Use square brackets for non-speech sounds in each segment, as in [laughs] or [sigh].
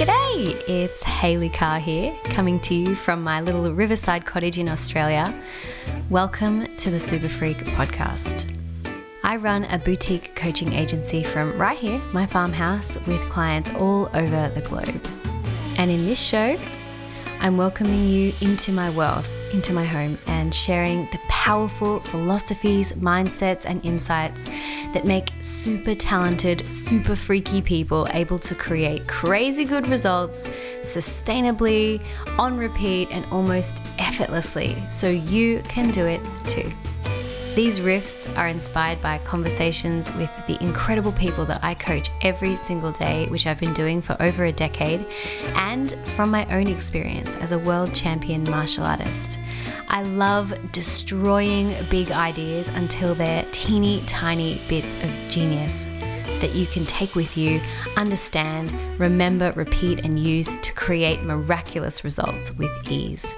G'day, it's Hayley Carr here, coming to you from my little riverside cottage in Australia. Welcome to the Super Freak podcast. I run a boutique coaching agency from right here, my farmhouse, with clients all over the globe. And in this show, I'm welcoming you into my world, into my home, and sharing the powerful philosophies, mindsets, and insights that make super talented, super freaky people able to create crazy good results sustainably, on repeat, and almost effortlessly so you can do it too. These riffs are inspired by conversations with the incredible people that I coach every single day, which I've been doing for over a decade, and from my own experience as a world champion martial artist. I love destroying big ideas until they're teeny tiny bits of genius that you can take with you, understand, remember, repeat, and use to create miraculous results with ease.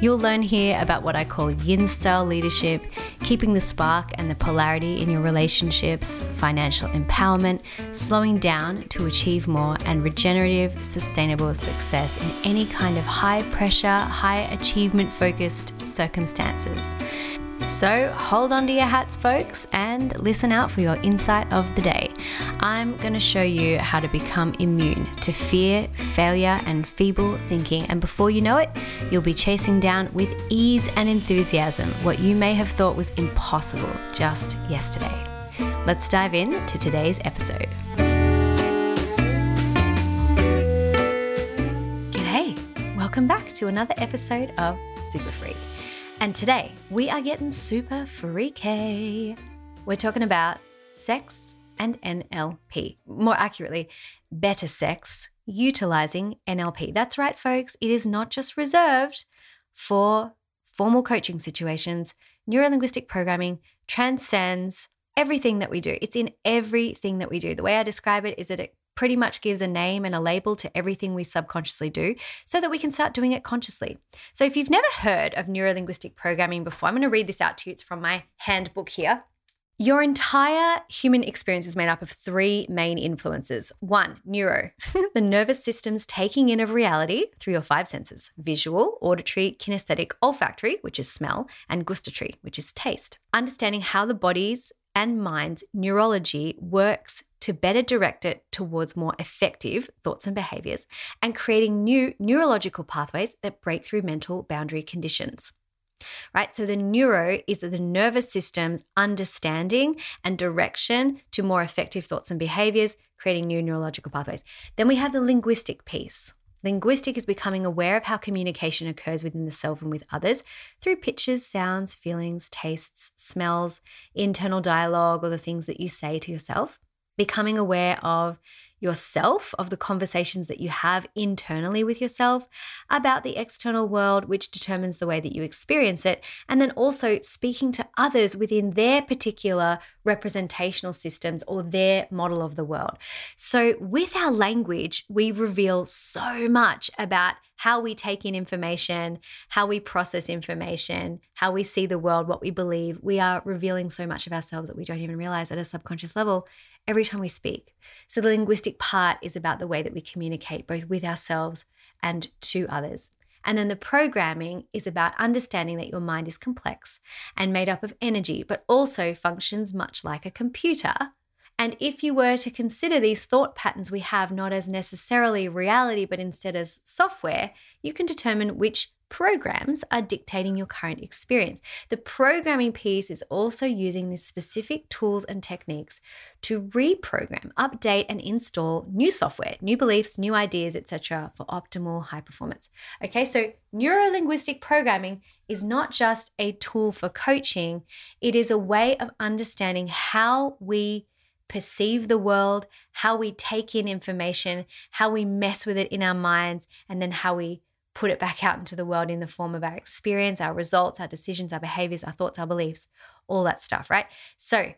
You'll learn here about what I call yin style leadership, keeping the spark and the polarity in your relationships, financial empowerment, slowing down to achieve more, and regenerative, sustainable success in any kind of high pressure, high achievement focused circumstances. So hold on to your hats, folks, and listen out for your insight of the day. I'm going to show you how to become immune to fear, failure, and feeble thinking. And before you know it, you'll be chasing down with ease and enthusiasm what you may have thought was impossible just yesterday. Let's dive in to today's episode. G'day, welcome back to another episode of Super Freak. And today we are getting super freaky. We're talking about sex and NLP. More accurately, better sex utilizing NLP. That's right, folks. It is not just reserved for formal coaching situations. Neurolinguistic programming transcends everything that we do. It's in everything that we do. The way I describe it is that it pretty much gives a name and a label to everything we subconsciously do so that we can start doing it consciously. So, if you've never heard of neurolinguistic programming before, I'm going to read this out to you. It's from my handbook here. Your entire human experience is made up of three main influences. One, neuro, [laughs] the nervous system's taking in of reality through your five senses visual, auditory, kinesthetic, olfactory, which is smell, and gustatory, which is taste. Understanding how the body's and mind's neurology works to better direct it towards more effective thoughts and behaviors and creating new neurological pathways that break through mental boundary conditions. Right? So the neuro is the nervous system's understanding and direction to more effective thoughts and behaviors, creating new neurological pathways. Then we have the linguistic piece. Linguistic is becoming aware of how communication occurs within the self and with others through pictures, sounds, feelings, tastes, smells, internal dialogue, or the things that you say to yourself becoming aware of yourself, of the conversations that you have internally with yourself about the external world, which determines the way that you experience it, and then also speaking to others within their particular representational systems or their model of the world. So, with our language, we reveal so much about how we take in information, how we process information, how we see the world, what we believe. We are revealing so much of ourselves that we don't even realize at a subconscious level every time we speak. So, the linguistic part is about the way that we communicate both with ourselves and to others. And then the programming is about understanding that your mind is complex and made up of energy, but also functions much like a computer. And if you were to consider these thought patterns we have not as necessarily reality, but instead as software, you can determine which programs are dictating your current experience. The programming piece is also using these specific tools and techniques to reprogram, update, and install new software, new beliefs, new ideas, etc., for optimal high performance. Okay, so neurolinguistic programming is not just a tool for coaching, it is a way of understanding how we perceive the world, how we take in information, how we mess with it in our minds, and then how we put it back out into the world in the form of our experience, our results, our decisions, our behaviors, our thoughts, our beliefs, all that stuff, right? So,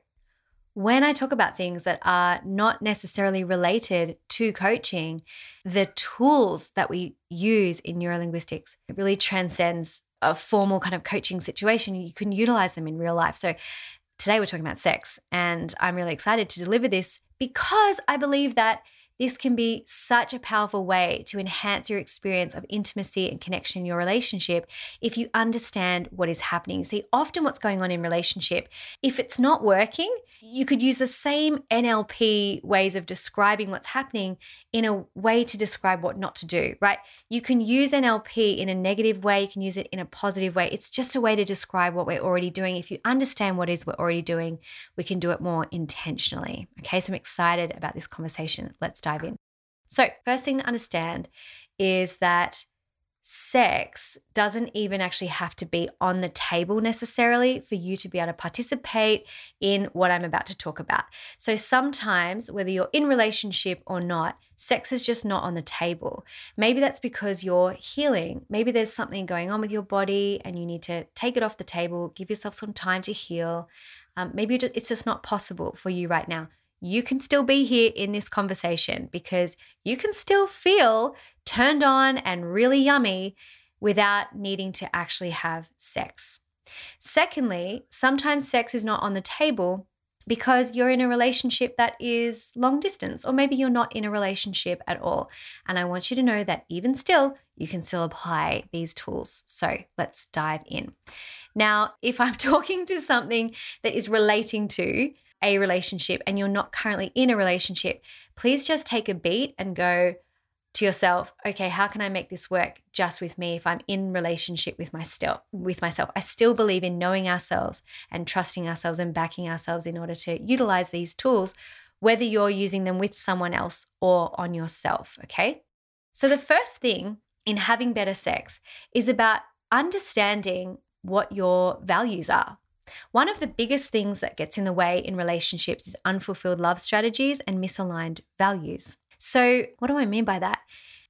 when I talk about things that are not necessarily related to coaching, the tools that we use in neurolinguistics it really transcends a formal kind of coaching situation. You can utilize them in real life. So, today we're talking about sex, and I'm really excited to deliver this because I believe that this can be such a powerful way to enhance your experience of intimacy and connection in your relationship if you understand what is happening. See, often what's going on in relationship, if it's not working, you could use the same NLP ways of describing what's happening in a way to describe what not to do, right? You can use NLP in a negative way, you can use it in a positive way. It's just a way to describe what we're already doing. If you understand what is we're already doing, we can do it more intentionally. Okay, so I'm excited about this conversation. Let's dive in. So, first thing to understand is that sex doesn't even actually have to be on the table necessarily for you to be able to participate in what I'm about to talk about. So sometimes whether you're in relationship or not, sex is just not on the table. Maybe that's because you're healing. Maybe there's something going on with your body and you need to take it off the table, give yourself some time to heal. Um, maybe it's just not possible for you right now you can still be here in this conversation because you can still feel turned on and really yummy without needing to actually have sex. Secondly, sometimes sex is not on the table because you're in a relationship that is long distance, or maybe you're not in a relationship at all. And I want you to know that even still, you can still apply these tools. So let's dive in. Now, if I'm [laughs] talking to something that is relating to a relationship and you're not currently in a relationship, please just take a beat and go to yourself, okay, how can I make this work just with me if I'm in relationship with my still with myself? I still believe in knowing ourselves and trusting ourselves and backing ourselves in order to utilize these tools, whether you're using them with someone else or on yourself, okay? So the first thing in having better sex is about understanding what your values are. One of the biggest things that gets in the way in relationships is unfulfilled love strategies and misaligned values. So, what do I mean by that?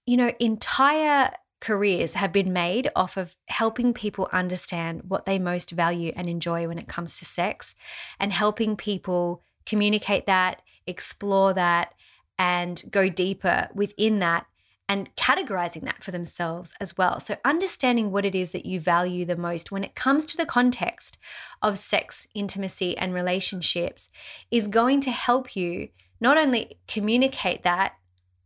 You know, entire careers have been made off of helping people understand what they most value and enjoy when it comes to sex and helping people communicate that, explore that, and go deeper within that and categorizing that for themselves as well. So, understanding what it is that you value the most when it comes to the context of sex, intimacy, and relationships is going to help you not only communicate that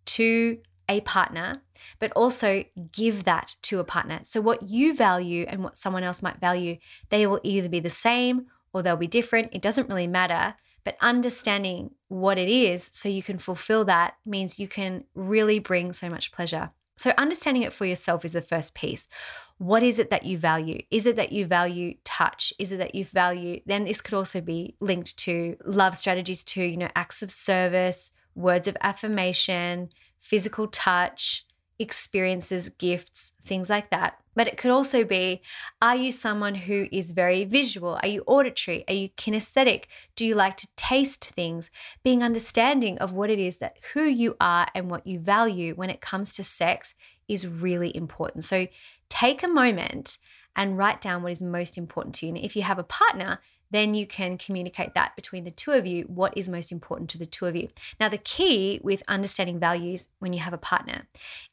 to a partner, but also give that to a partner. So, what you value and what someone else might value, they will either be the same or they'll be different. It doesn't really matter. But understanding what it is so you can fulfill that means you can really bring so much pleasure. So, understanding it for yourself is the first piece. What is it that you value? Is it that you value touch? Is it that you value? Then this could also be linked to love strategies, to, you know, acts of service, words of affirmation, physical touch, experiences, gifts, things like that. But it could also be are you someone who is very visual? Are you auditory? Are you kinesthetic? Do you like to taste things? Being understanding of what it is that who you are and what you value when it comes to sex is really important. So take a moment and write down what is most important to you. And if you have a partner, then you can communicate that between the two of you what is most important to the two of you. Now, the key with understanding values when you have a partner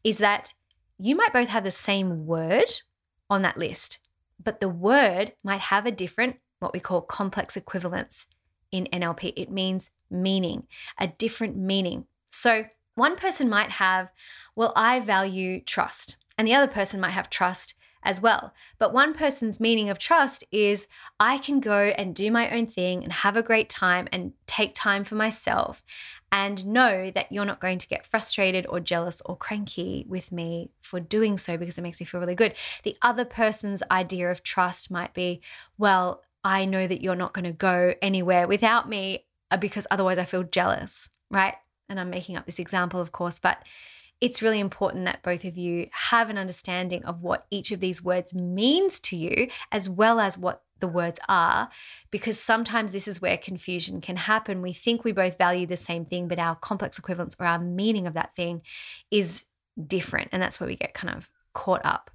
is that you might both have the same word on that list, but the word might have a different, what we call complex equivalence in NLP. It means meaning, a different meaning. So, one person might have, well, I value trust, and the other person might have trust as well. But one person's meaning of trust is I can go and do my own thing and have a great time and take time for myself and know that you're not going to get frustrated or jealous or cranky with me for doing so because it makes me feel really good. The other person's idea of trust might be, well, I know that you're not going to go anywhere without me uh, because otherwise I feel jealous, right? And I'm making up this example, of course, but it's really important that both of you have an understanding of what each of these words means to you, as well as what the words are, because sometimes this is where confusion can happen. We think we both value the same thing, but our complex equivalence or our meaning of that thing is different. And that's where we get kind of caught up.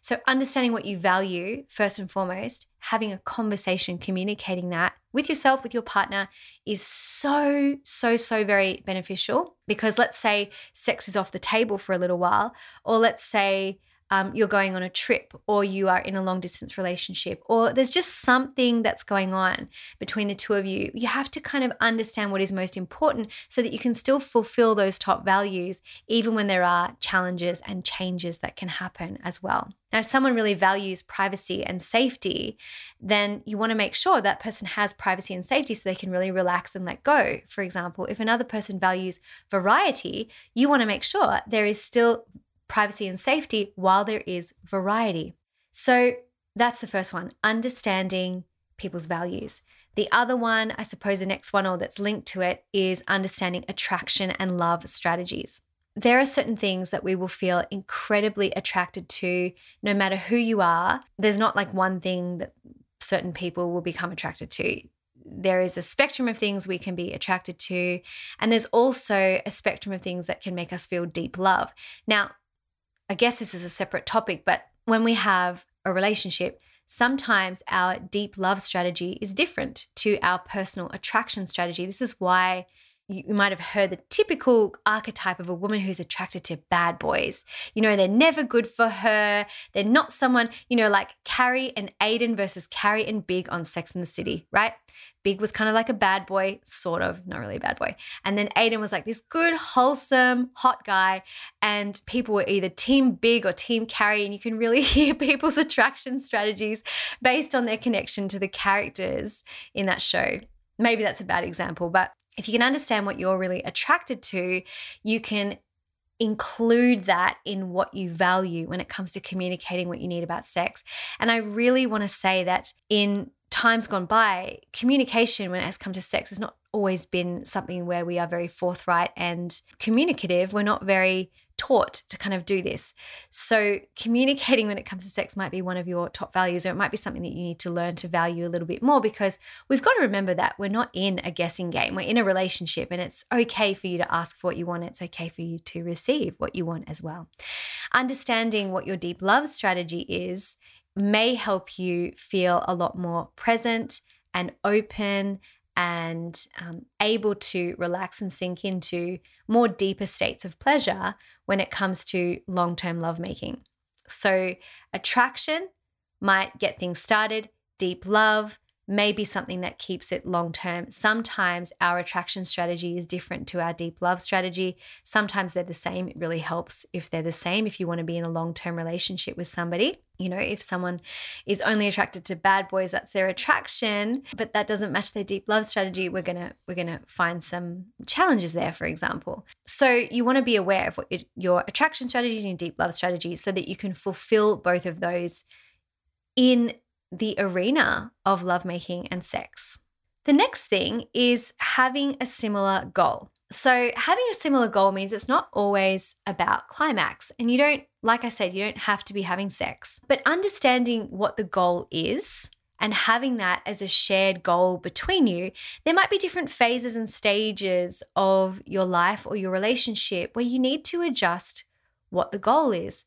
So, understanding what you value, first and foremost, having a conversation, communicating that with yourself, with your partner, is so, so, so very beneficial. Because let's say sex is off the table for a little while, or let's say um, you're going on a trip or you are in a long distance relationship or there's just something that's going on between the two of you, you have to kind of understand what is most important so that you can still fulfill those top values, even when there are challenges and changes that can happen as well. Now, if someone really values privacy and safety, then you want to make sure that person has privacy and safety so they can really relax and let go. For example, if another person values variety, you want to make sure there is still privacy and safety while there is variety. So that's the first one understanding people's values. The other one, I suppose the next one or that's linked to it, is understanding attraction and love strategies. There are certain things that we will feel incredibly attracted to no matter who you are. There's not like one thing that certain people will become attracted to there is a spectrum of things we can be attracted to. And there's also a spectrum of things that can make us feel deep love. Now, I guess this is a separate topic, but when we have a relationship, sometimes our deep love strategy is different to our personal attraction strategy. This is why you might have heard the typical archetype of a woman who's attracted to bad boys. You know, they're never good for her. They're not someone, you know, like Carrie and Aidan versus Carrie and Big on Sex in the City, right? Big was kind of like a bad boy, sort of, not really a bad boy. And then Aidan was like this good, wholesome, hot guy. And people were either team Big or team Carrie. And you can really [laughs] hear people's attraction strategies based on their connection to the characters in that show. Maybe that's a bad example, but if you can understand what you're really attracted to, you can include that in what you value when it comes to communicating what you need about sex. And I really want to say that in times gone by, communication when it has come to sex has not always been something where we are very forthright and communicative. We're not very taught to kind of do this. So, communicating when it comes to sex might be one of your top values, or it might be something that you need to learn to value a little bit more because we've got to remember that we're not in a guessing game. We're in a relationship, and it's okay for you to ask for what you want. It's okay for you to receive what you want as well. Understanding what your deep love strategy is may help you feel a lot more present and open and um, able to relax and sink into more deeper states of pleasure when it comes to long term lovemaking. So, attraction might get things started, deep love may be something that keeps it long term. Sometimes our attraction strategy is different to our deep love strategy. Sometimes they're the same. It really helps if they're the same if you want to be in a long term relationship with somebody. You know, if someone is only attracted to bad boys, that's their attraction, but that doesn't match their deep love strategy, we're to we're to find some challenges there, for example. So, you want to be aware of what your, your attraction strategy and your deep love strategy so that you can fulfill both of those in the arena of lovemaking and sex. The next thing is having a similar goal. So, having a similar goal means it's not always about climax. And you don't, like I said, you don't have to be having sex, but understanding what the goal is and having that as a shared goal between you, there might be different phases and stages of your life or your relationship where you need to adjust what the goal is.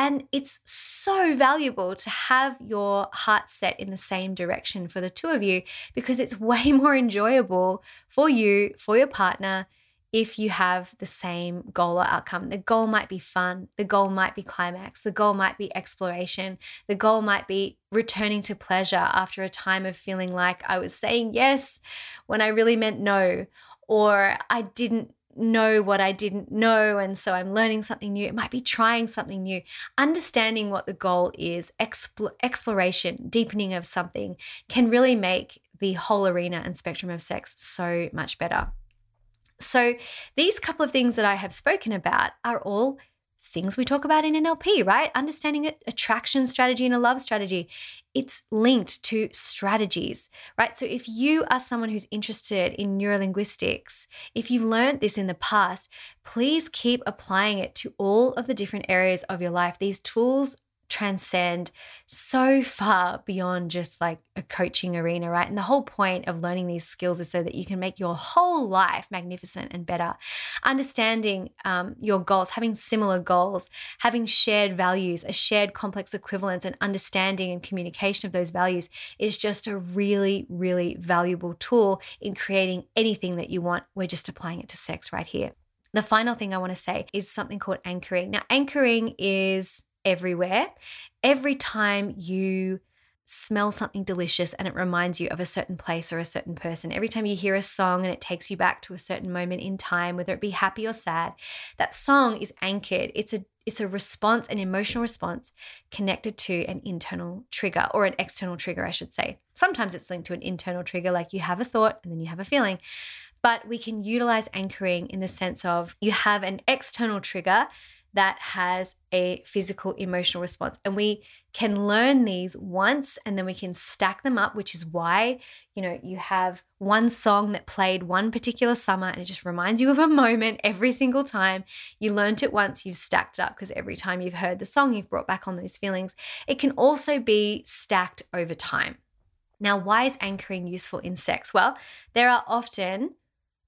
And it's so valuable to have your heart set in the same direction for the two of you because it's [laughs] way more enjoyable for you, for your partner, if you have the same goal or outcome. The goal might be fun, the goal might be climax, the goal might be exploration, the goal might be returning to pleasure after a time of feeling like I was saying yes when I really meant no, or I didn't know what I didn't know. And so I'm learning something new. It might be trying something new, understanding what the goal is, exploration, deepening of something can really make the whole arena and spectrum of sex so much better. So, these couple of things that I have spoken about are all things we talk about in NLP, right? Understanding attraction strategy and a love strategy. It's linked to strategies, right? So if you are someone who's interested in neurolinguistics, if you've learned this in the past, please keep applying it to all of the different areas of your life. These tools transcend so far beyond just like a coaching arena, right? And the whole point of learning these skills is so that you can make your whole life magnificent and better. Understanding um, your goals, having similar goals, having shared values, a shared complex equivalence, and understanding and communication of those values is just a really, really valuable tool in creating anything that you want. We're just applying it to sex right here. The final thing I want to say is something called anchoring. Now, anchoring is everywhere. Every time you smell something delicious and it reminds you of a certain place or a certain person. Every time you hear a song and it takes you back to a certain moment in time, whether it be happy or sad, that song is anchored. It's a it's a response, an emotional response connected to an internal trigger or an external trigger, I should say. Sometimes it's linked to an internal trigger, like you have a thought and then you have a feeling. But we can utilize anchoring in the sense of you have an external trigger that has a physical emotional response. And we can learn these once and then we can stack them up, which is why, you know, you have one song that played one particular summer and it just reminds you of a moment every single time. You learned it once, you've stacked it up because every time you've heard the song, you've brought back on those feelings. It can also be stacked over time. Now, why is anchoring useful in sex? Well, there are often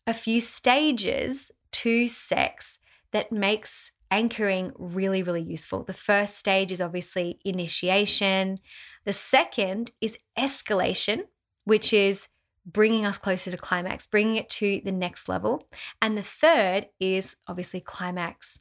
a few stages to sex that makes anchoring really, really useful. The first stage is obviously initiation. The second is escalation, which is bringing us closer to climax, bringing it to the next level. And the third is obviously climax.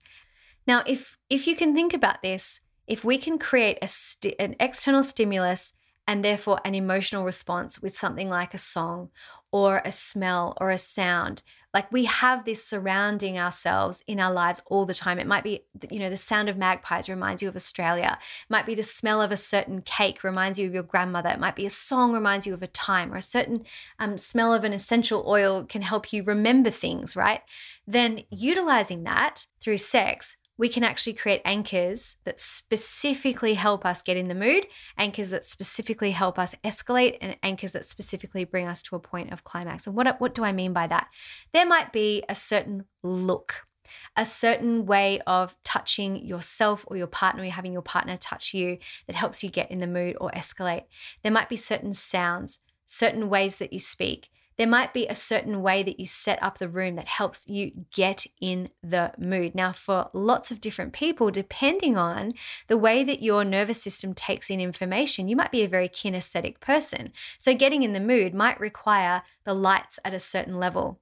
Now, if if you can think about this, if we can create a st- an external stimulus and therefore an emotional response with something like a song or a smell or a sound. Like we have this surrounding ourselves in our lives all the time. It might be, you know, the sound of magpies reminds you of Australia. It might be the smell of a certain cake reminds you of your grandmother. It might be a song reminds you of a time, or a certain um, smell of an essential oil can help you remember things, right? Then utilizing that through sex we can actually create anchors that specifically help us get in the mood, anchors that specifically help us escalate, and anchors that specifically bring us to a point of climax. And what, what do I mean by that? There might be a certain look, a certain way of touching yourself or your partner, or having your partner touch you that helps you get in the mood or escalate. There might be certain sounds, certain ways that you speak there might be a certain way that you set up the room that helps you get in the mood. Now, for lots of different people, depending on the way that your nervous system takes in information, you might be a very kinesthetic person. So, getting in the mood might require the lights at a certain level.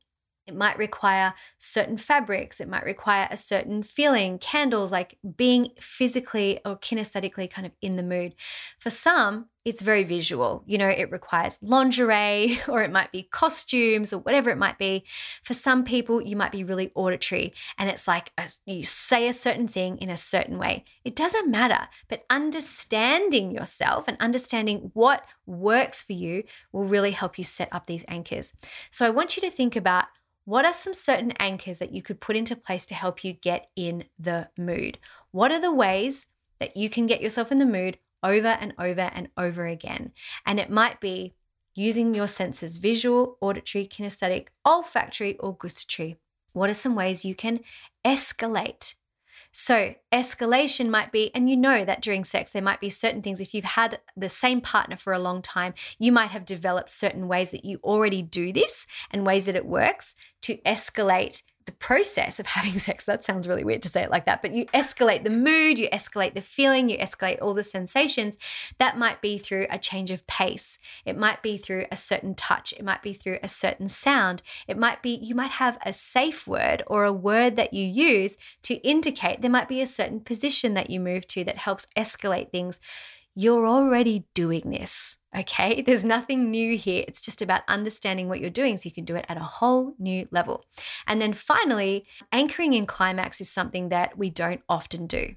It might require certain fabrics. It might require a certain feeling, candles, like being physically or kinesthetically kind of in the mood. For some, it's very visual. You know, it requires lingerie [laughs] or it might be costumes or whatever it might be. For some people, you might be really auditory and it's like a, you say a certain thing in a certain way. It doesn't matter, but understanding yourself and understanding what works for you will really help you set up these anchors. So I want you to think about what are some certain anchors that you could put into place to help you get in the mood? What are the ways that you can get yourself in the mood over and over and over again? And it might be using your senses visual, auditory, kinesthetic, olfactory, or gustatory. What are some ways you can escalate so, escalation might be, and you know that during sex, there might be certain things. If you've had the same partner for a long time, you might have developed certain ways that you already do this and ways that it works to escalate the process of having [laughs] sex. That sounds really weird to say it like that, but you escalate the mood, you escalate the feeling, you escalate all the sensations. That might be through a change of pace. It might be through a certain touch. It might be through a certain sound. It might be, you might have a safe word or a word that you use to indicate there might be a certain position that you move to that helps escalate things. You're already doing this. Okay, [laughs] there's nothing new here. It's just about understanding what you're doing so you can do it at a whole new level. And then finally, anchoring in climax is something that we don't often do.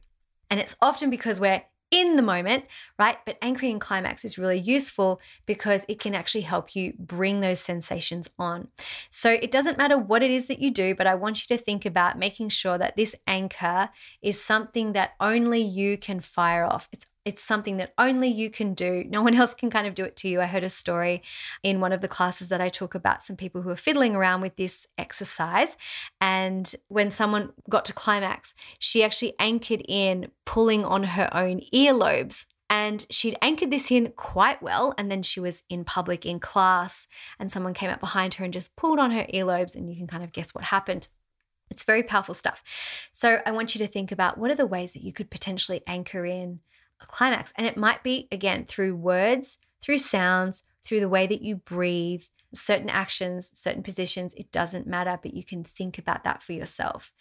And it's often because we're in the moment, right? But anchoring in climax is really useful because it can actually help you bring those sensations on. So it doesn't matter what it is that you do, but I want you to think about making sure that this anchor is something that only you can fire off. It's it's something that only you can do. No one [laughs] else can kind of do it to you. I heard a story in one of the classes that I took about some people who were fiddling around with this exercise. And when someone got to climax, she actually anchored in pulling on her own earlobes. And she'd anchored this in quite well. And then she was in public in class, and someone came up behind her and just pulled on her earlobes. And you can kind of guess what happened. It's very powerful stuff. So I want you to think about what are the ways that you could potentially anchor in climax. And it might be, again, through words, through sounds, through the way that you breathe, certain actions, certain positions. It doesn't matter, but you can think about that for yourself.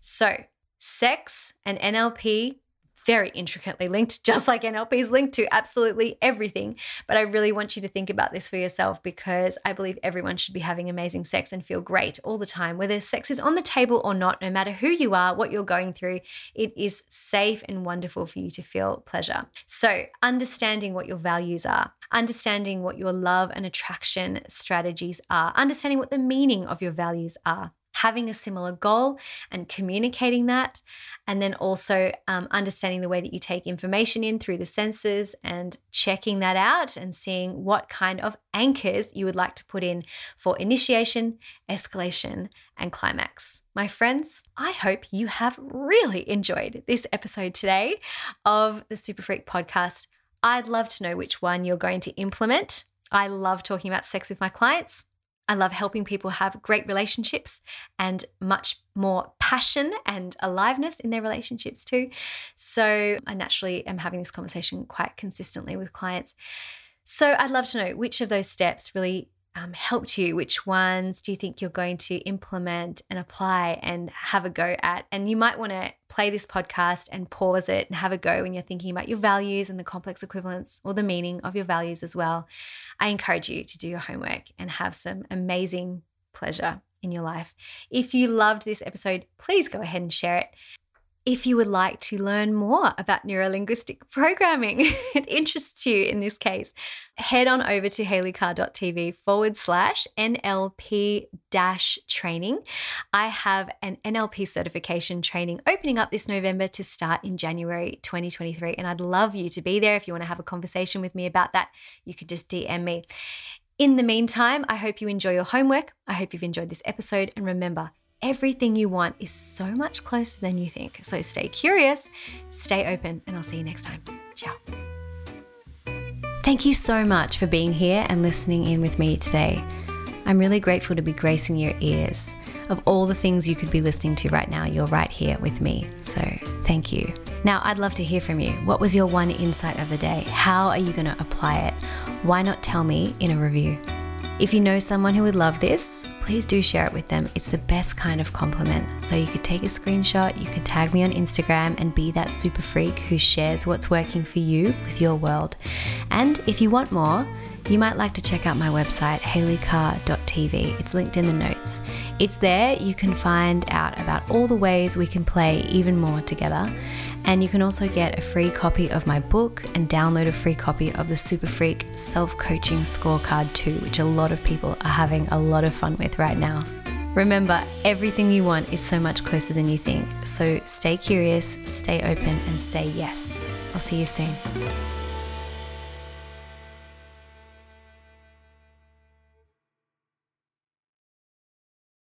So, sex and NLP, very intricately linked, [laughs] just like NLP is linked to absolutely everything. But I really want you to think about this for yourself because I believe everyone should be having amazing sex and feel great all the time, whether sex is on the table or not, no matter who you are, what you're going through, it is safe and wonderful for you to feel pleasure. So, understanding what your values are, understanding what your love and attraction strategies are, understanding what the meaning of your values are having a similar goal and communicating that. And then also um, understanding the way that you take information in through the senses and checking that out and seeing what kind of anchors you would like to put in for initiation, escalation, and climax. My friends, I hope you have really enjoyed this episode today of the Super Freak podcast. I'd love to know which one you're going to implement. I love talking about sex with my clients. I love helping people have great relationships and much more passion and aliveness in their relationships too. So I naturally am having this conversation quite consistently with clients. So I'd love to know which of those steps really um, helped you? Which ones do you think you're going to implement and apply and have a go at? And you might want to play this podcast and pause it and have a go when you're thinking about your values and the complex equivalence or the meaning of your values as well. I encourage you to do your homework and have some amazing pleasure in your life. If you loved this episode, please go ahead and share it. If you would like to learn more about neurolinguistic [laughs] programming, [laughs] it interests you in this case, head on over to hayleycarr.tv forward slash NLP dash training. I have an NLP certification training opening up this November to start in January 2023. And I'd love you to be there. If you want to have a conversation with me about that, you can just DM me. In the meantime, I hope you enjoy your homework. I hope you've enjoyed this episode. And remember, everything you want is so much closer than you think. So stay curious, stay open, and I'll see you next time. Ciao. Thank you so much for being here and listening in with me today. I'm really grateful to be gracing your ears. Of all the things you could be listening to right now, you're right here with me. So thank you. Now, I'd love to hear from you. What was your one insight of the day? How are you going to apply it? Why not tell me in a review? If you know someone who would love this, please do share it with them. It's the best kind of compliment. So you could take a screenshot, you could tag me on Instagram and be that super freak who shares what's working for you with your world. And if you want more, you might like to check out my website, hayleycarr.tv. It's linked in the notes. It's there you can find out about all the ways we can play even more together. And you can also get a free copy of my book and download a free copy of the Super Freak Self Coaching Scorecard too, which a lot of people are having a lot of fun with right now. Remember, everything you want is so much closer than you think. So stay curious, stay open, and say yes. I'll see you soon.